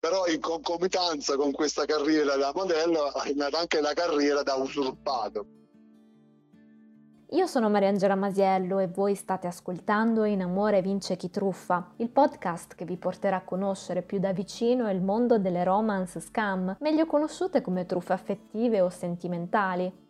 però in concomitanza con questa carriera da modello è nata anche la carriera da usurpato. Io sono Mariangela Masiello e voi state ascoltando In Amore vince chi truffa, il podcast che vi porterà a conoscere più da vicino il mondo delle romance scam, meglio conosciute come truffe affettive o sentimentali.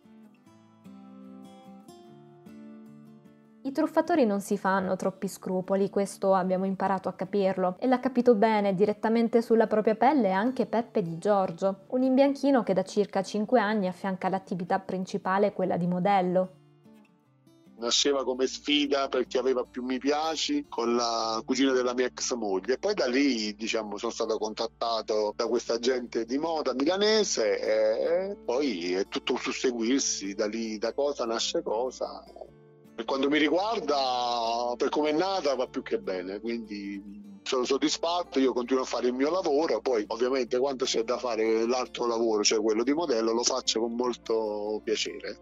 I truffatori non si fanno troppi scrupoli, questo abbiamo imparato a capirlo, e l'ha capito bene direttamente sulla propria pelle anche Peppe Di Giorgio, un imbianchino che da circa 5 anni affianca l'attività principale, quella di modello. Nasceva come sfida perché aveva più mi piaci con la cugina della mia ex moglie. Poi da lì, diciamo, sono stato contattato da questa gente di moda milanese e poi è tutto un susseguirsi, da lì da cosa nasce cosa. Per quanto mi riguarda, per come è nata va più che bene, quindi sono soddisfatto, io continuo a fare il mio lavoro, poi ovviamente quando c'è da fare l'altro lavoro, cioè quello di modello, lo faccio con molto piacere.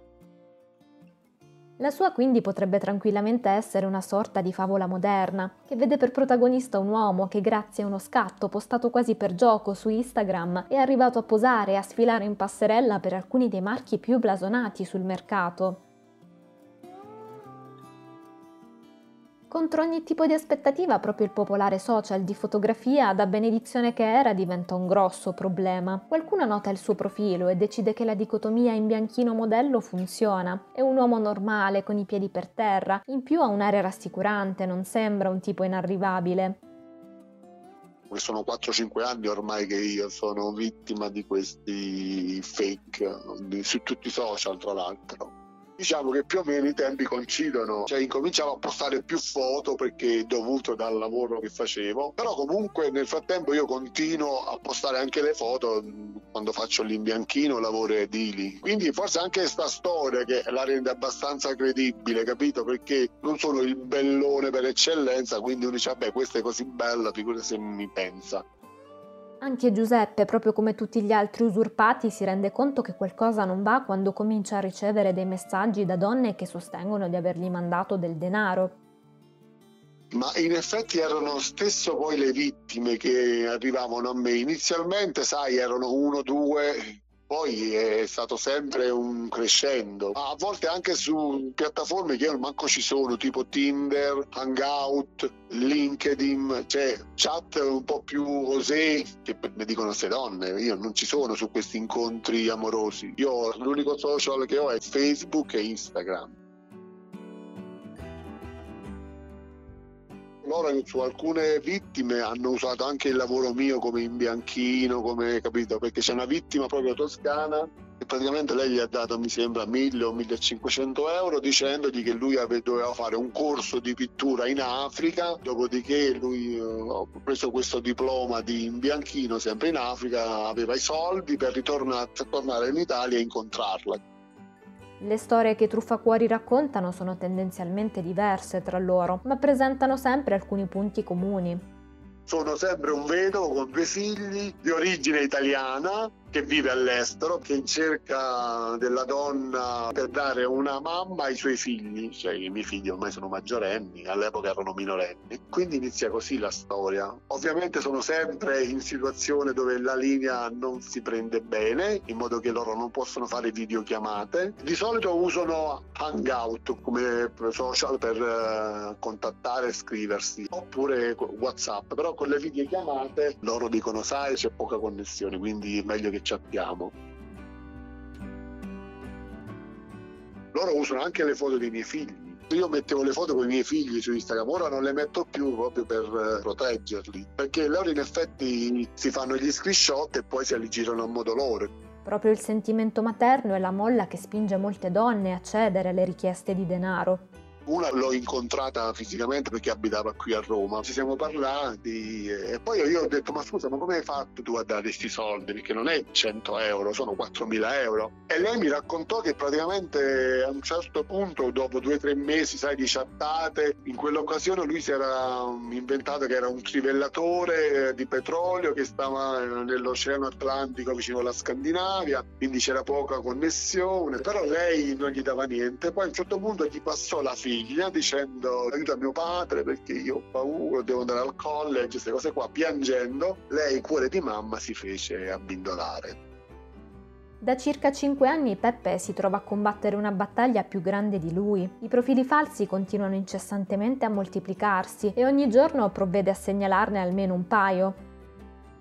La sua quindi potrebbe tranquillamente essere una sorta di favola moderna, che vede per protagonista un uomo che grazie a uno scatto postato quasi per gioco su Instagram è arrivato a posare e a sfilare in passerella per alcuni dei marchi più blasonati sul mercato. Contro ogni tipo di aspettativa, proprio il popolare social di fotografia, da benedizione che era, diventa un grosso problema. Qualcuno nota il suo profilo e decide che la dicotomia in bianchino modello funziona. È un uomo normale, con i piedi per terra, in più ha un'aria rassicurante, non sembra un tipo inarrivabile. Sono 4-5 anni ormai che io sono vittima di questi fake su tutti i social, tra l'altro diciamo che più o meno i tempi coincidono, cioè incominciavo a postare più foto perché dovuto dal lavoro che facevo, però comunque nel frattempo io continuo a postare anche le foto quando faccio l'imbianchino, lavoro edili. Quindi forse anche questa storia che la rende abbastanza credibile, capito? Perché non sono il bellone per eccellenza, quindi uno dice vabbè questa è così bella, figurati se mi pensa. Anche Giuseppe, proprio come tutti gli altri usurpati, si rende conto che qualcosa non va quando comincia a ricevere dei messaggi da donne che sostengono di avergli mandato del denaro. Ma in effetti erano stesso poi le vittime che arrivavano a me. Inizialmente, sai, erano uno, due, poi è stato sempre un crescendo. A volte anche su piattaforme che io manco ci sono, tipo Tinder, Hangout, LinkedIn, cioè chat un po' più osè che mi dicono queste donne. Io non ci sono su questi incontri amorosi. Io l'unico social che ho è Facebook e Instagram. Loro su alcune vittime hanno usato anche il lavoro mio come imbianchino, come capito, perché c'è una vittima proprio toscana e praticamente lei gli ha dato mi sembra 1000 o 1500 euro dicendogli che lui doveva fare un corso di pittura in Africa, dopodiché lui ha eh, preso questo diploma di imbianchino sempre in Africa, aveva i soldi per ritornare, tornare in Italia e incontrarla. Le storie che Truffacuori raccontano sono tendenzialmente diverse tra loro, ma presentano sempre alcuni punti comuni. Sono sempre un vedovo con due figli di origine italiana che vive all'estero, che in cerca della donna per dare una mamma ai suoi figli, cioè i miei figli ormai sono maggiorenni, all'epoca erano minorenni. Quindi inizia così la storia. Ovviamente sono sempre in situazione dove la linea non si prende bene, in modo che loro non possono fare videochiamate. Di solito usano Hangout come social per uh, contattare e scriversi, oppure WhatsApp, però con le videochiamate loro dicono sai c'è poca connessione, quindi è meglio che che abbiamo. Loro usano anche le foto dei miei figli. Io mettevo le foto con i miei figli su Instagram, ora non le metto più proprio per eh, proteggerli, perché loro in effetti si fanno gli screenshot e poi se li girano a modo loro. Proprio il sentimento materno è la molla che spinge molte donne a cedere alle richieste di denaro. Una l'ho incontrata fisicamente perché abitava qui a Roma, ci siamo parlati e poi io ho detto ma scusa ma come hai fatto tu a dare questi soldi? Perché non è 100 euro, sono 4.000 euro. E lei mi raccontò che praticamente a un certo punto, dopo due o tre mesi sai, di chattate, in quell'occasione lui si era inventato che era un trivellatore di petrolio che stava nell'Oceano Atlantico vicino alla Scandinavia, quindi c'era poca connessione, però lei non gli dava niente. Poi a un certo punto gli passò la figlia figlia dicendo aiuta mio padre perché io ho paura, devo andare al college, queste cose qua, piangendo, lei cuore di mamma si fece abbindolare. Da circa 5 anni Peppe si trova a combattere una battaglia più grande di lui. I profili falsi continuano incessantemente a moltiplicarsi e ogni giorno provvede a segnalarne almeno un paio.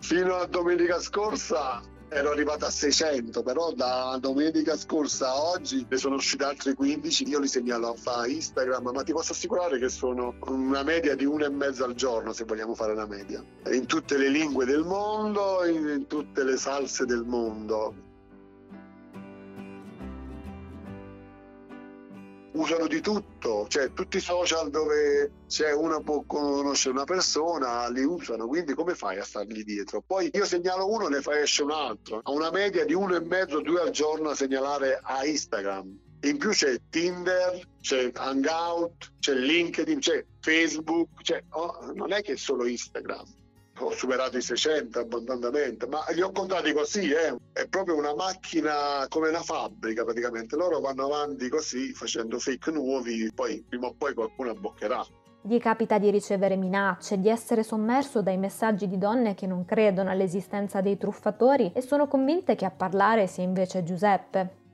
Fino a domenica scorsa ero arrivato a 600, però da domenica scorsa a oggi ne sono usciti altri 15, io li segnalo a Instagram, ma ti posso assicurare che sono una media di uno e mezzo al giorno, se vogliamo fare una media, in tutte le lingue del mondo, in tutte le salse del mondo. Usano di tutto, cioè tutti i social dove c'è uno può conoscere una persona li usano, quindi come fai a stargli dietro? Poi io segnalo uno ne fa esce un altro, a una media di uno e mezzo, due al giorno a segnalare a Instagram. In più c'è Tinder, c'è Hangout, c'è LinkedIn, c'è Facebook, c'è, oh, non è che è solo Instagram ho superato i 600 abbondantemente, ma li ho contati così, eh. è proprio una macchina come una fabbrica praticamente, loro vanno avanti così facendo fake nuovi, poi prima o poi qualcuno abboccherà. Gli capita di ricevere minacce, di essere sommerso dai messaggi di donne che non credono all'esistenza dei truffatori e sono convinte che a parlare sia invece Giuseppe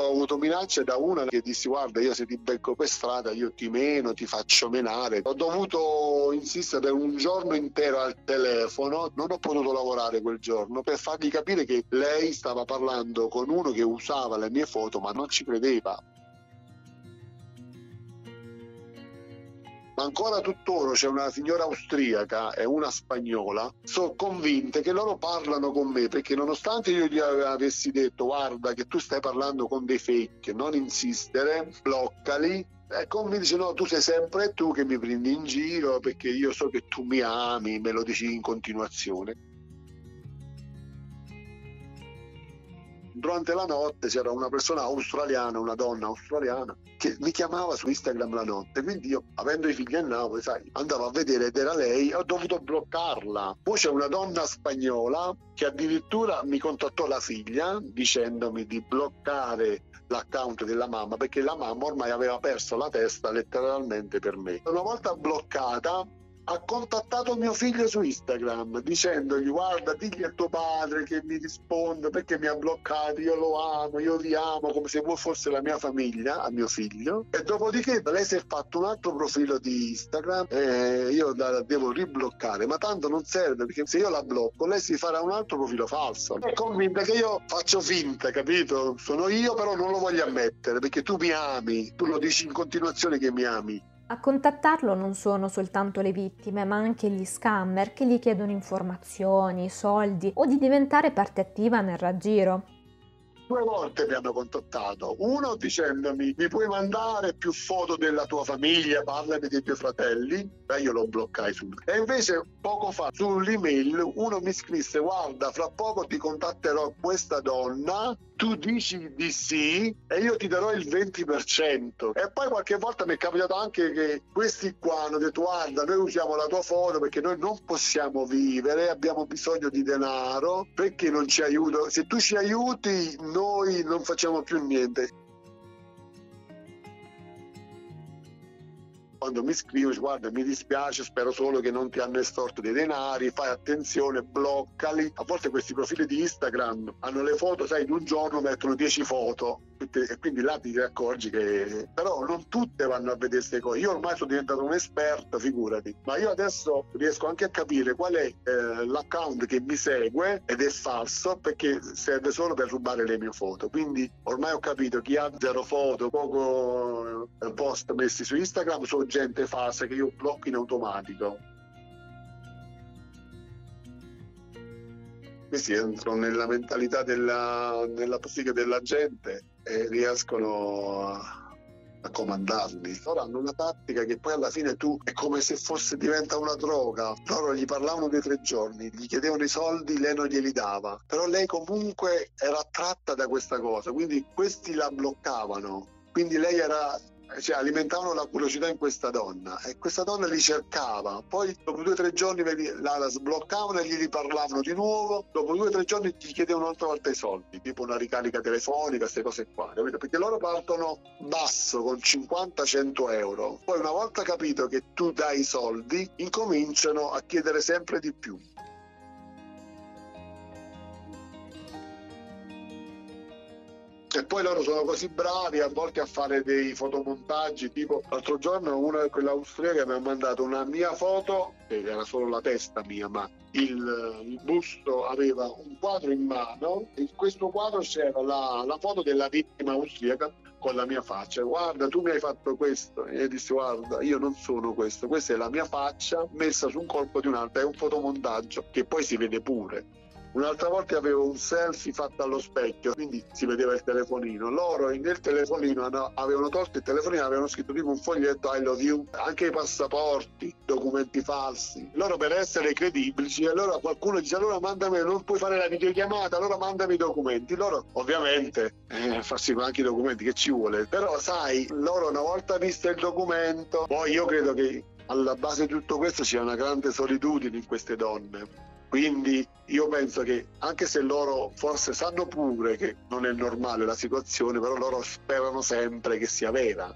ho avuto minacce da una che disse guarda io se ti becco per strada io ti meno, ti faccio menare. Ho dovuto insistere un giorno intero al telefono, non ho potuto lavorare quel giorno per fargli capire che lei stava parlando con uno che usava le mie foto ma non ci credeva. Ma ancora tuttora c'è una signora austriaca e una spagnola, sono convinte che loro parlano con me perché nonostante io gli avessi detto guarda che tu stai parlando con dei fake, non insistere, bloccali, Ecco, mi dice no, tu sei sempre tu che mi prendi in giro perché io so che tu mi ami, me lo dici in continuazione. Durante la notte c'era una persona australiana, una donna australiana, che mi chiamava su Instagram la notte. Quindi io, avendo i figli a Napoli, sai, andavo a vedere ed era lei, ho dovuto bloccarla. Poi c'è una donna spagnola che addirittura mi contattò la figlia dicendomi di bloccare l'account della mamma perché la mamma ormai aveva perso la testa letteralmente per me. Una volta bloccata ha contattato mio figlio su Instagram dicendogli guarda digli a tuo padre che mi risponde perché mi ha bloccato io lo amo io vi amo come se fosse la mia famiglia a mio figlio. E dopodiché lei si è fatto un altro profilo di Instagram e io la devo ribloccare ma tanto non serve perché se io la blocco lei si farà un altro profilo falso. È convinta che io faccio finta capito? Sono io però non lo voglio ammettere perché tu mi ami tu lo dici in continuazione che mi ami a contattarlo non sono soltanto le vittime, ma anche gli scammer che gli chiedono informazioni, soldi o di diventare parte attiva nel raggiro. Due volte mi hanno contattato, uno dicendomi mi puoi mandare più foto della tua famiglia, parlami dei tuoi fratelli, e io lo bloccai subito. E invece poco fa sull'email uno mi scrisse guarda fra poco ti contatterò questa donna, tu dici di sì e io ti darò il 20%. E poi qualche volta mi è capitato anche che questi qua hanno detto guarda noi usiamo la tua foto perché noi non possiamo vivere, abbiamo bisogno di denaro, perché non ci aiuti? Se tu ci aiuti noi non facciamo più niente. Quando mi scrivo guarda mi dispiace spero solo che non ti hanno estorto dei denari fai attenzione bloccali. A volte questi profili di Instagram hanno le foto sai in un giorno mettono 10 foto e quindi là ti accorgi che però non tutte vanno a vedere queste cose. Io ormai sono diventato un esperto figurati. Ma io adesso riesco anche a capire qual è eh, l'account che mi segue ed è falso perché serve solo per rubare le mie foto. Quindi ormai ho capito chi ha zero foto poco eh, post messi su Instagram sono gente falsa che io blocco in automatico questi entrano nella mentalità della, nella psiche della gente e riescono a, a comandarli. Loro hanno una tattica che poi alla fine tu è come se fosse diventa una droga. Loro gli parlavano dei tre giorni, gli chiedevano i soldi, lei non glieli dava. Però lei comunque era attratta da questa cosa, quindi questi la bloccavano. Quindi lei era cioè, alimentavano la curiosità in questa donna e questa donna li cercava. Poi dopo due o tre giorni la, la sbloccavano e gli riparlavano di nuovo. Dopo due o tre giorni gli chiedevano un'altra volta i soldi, tipo una ricarica telefonica, queste cose qua. Capito? Perché loro partono basso con 50-100 euro. Poi una volta capito che tu dai i soldi, incominciano a chiedere sempre di più. E poi loro sono così bravi a volte a fare dei fotomontaggi, tipo l'altro giorno una di quelle austriache mi ha mandato una mia foto, che era solo la testa mia, ma il, il busto aveva un quadro in mano e in questo quadro c'era la, la foto della vittima austriaca con la mia faccia. Guarda, tu mi hai fatto questo. E io dissi, guarda, io non sono questo, questa è la mia faccia messa su un corpo di un'altra, è un fotomontaggio che poi si vede pure. Un'altra volta avevo un selfie fatto allo specchio, quindi si vedeva il telefonino. Loro nel telefonino avevano tolto il telefonino, avevano scritto tipo un foglietto I love you, anche i passaporti, documenti falsi. Loro per essere credibili, allora qualcuno dice allora mandami, non puoi fare la videochiamata, allora mandami i documenti. Loro ovviamente eh, farsi anche i documenti che ci vuole, però sai, loro una volta visto il documento, poi io credo che alla base di tutto questo c'è una grande solitudine in queste donne quindi io penso che anche se loro forse sanno pure che non è normale la situazione, però loro sperano sempre che sia vera.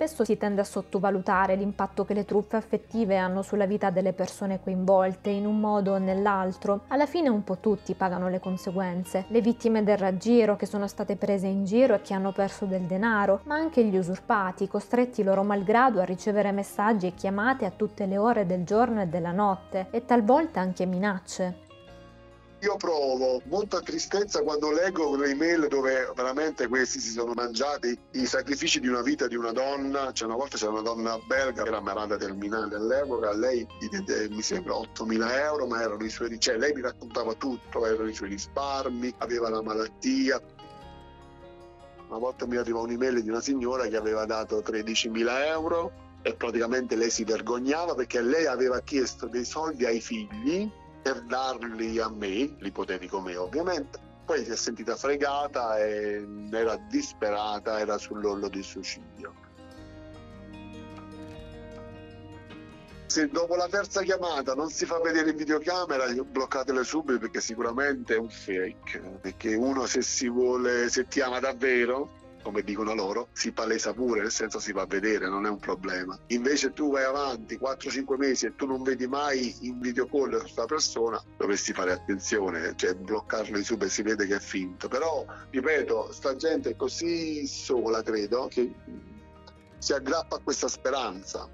Spesso si tende a sottovalutare l'impatto che le truffe affettive hanno sulla vita delle persone coinvolte in un modo o nell'altro. Alla fine un po' tutti pagano le conseguenze. Le vittime del raggiro che sono state prese in giro e che hanno perso del denaro, ma anche gli usurpati, costretti loro malgrado a ricevere messaggi e chiamate a tutte le ore del giorno e della notte e talvolta anche minacce. Io provo molta tristezza quando leggo le email dove veramente questi si sono mangiati i sacrifici di una vita di una donna. Cioè, una volta c'era una donna belga che era malata terminale all'epoca, lei diede, mi sembra 8.000 euro, ma erano i suoi, cioè lei mi raccontava tutto, erano i suoi risparmi, aveva la malattia. Una volta mi arrivò un'email di una signora che aveva dato 13.000 euro e praticamente lei si vergognava perché lei aveva chiesto dei soldi ai figli per darli a me, l'ipotetico me ovviamente. Poi si è sentita fregata e era disperata, era sull'orlo di suicidio. Se dopo la terza chiamata non si fa vedere in videocamera, bloccatele subito perché sicuramente è un fake. Perché uno se si vuole, se ti ama davvero, come dicono loro, si palesa pure, nel senso si va a vedere, non è un problema. Invece tu vai avanti 4-5 mesi e tu non vedi mai in video call questa persona, dovresti fare attenzione, cioè bloccarlo di subito si vede che è finto. Però, ripeto, sta gente è così sola, credo, che si aggrappa a questa speranza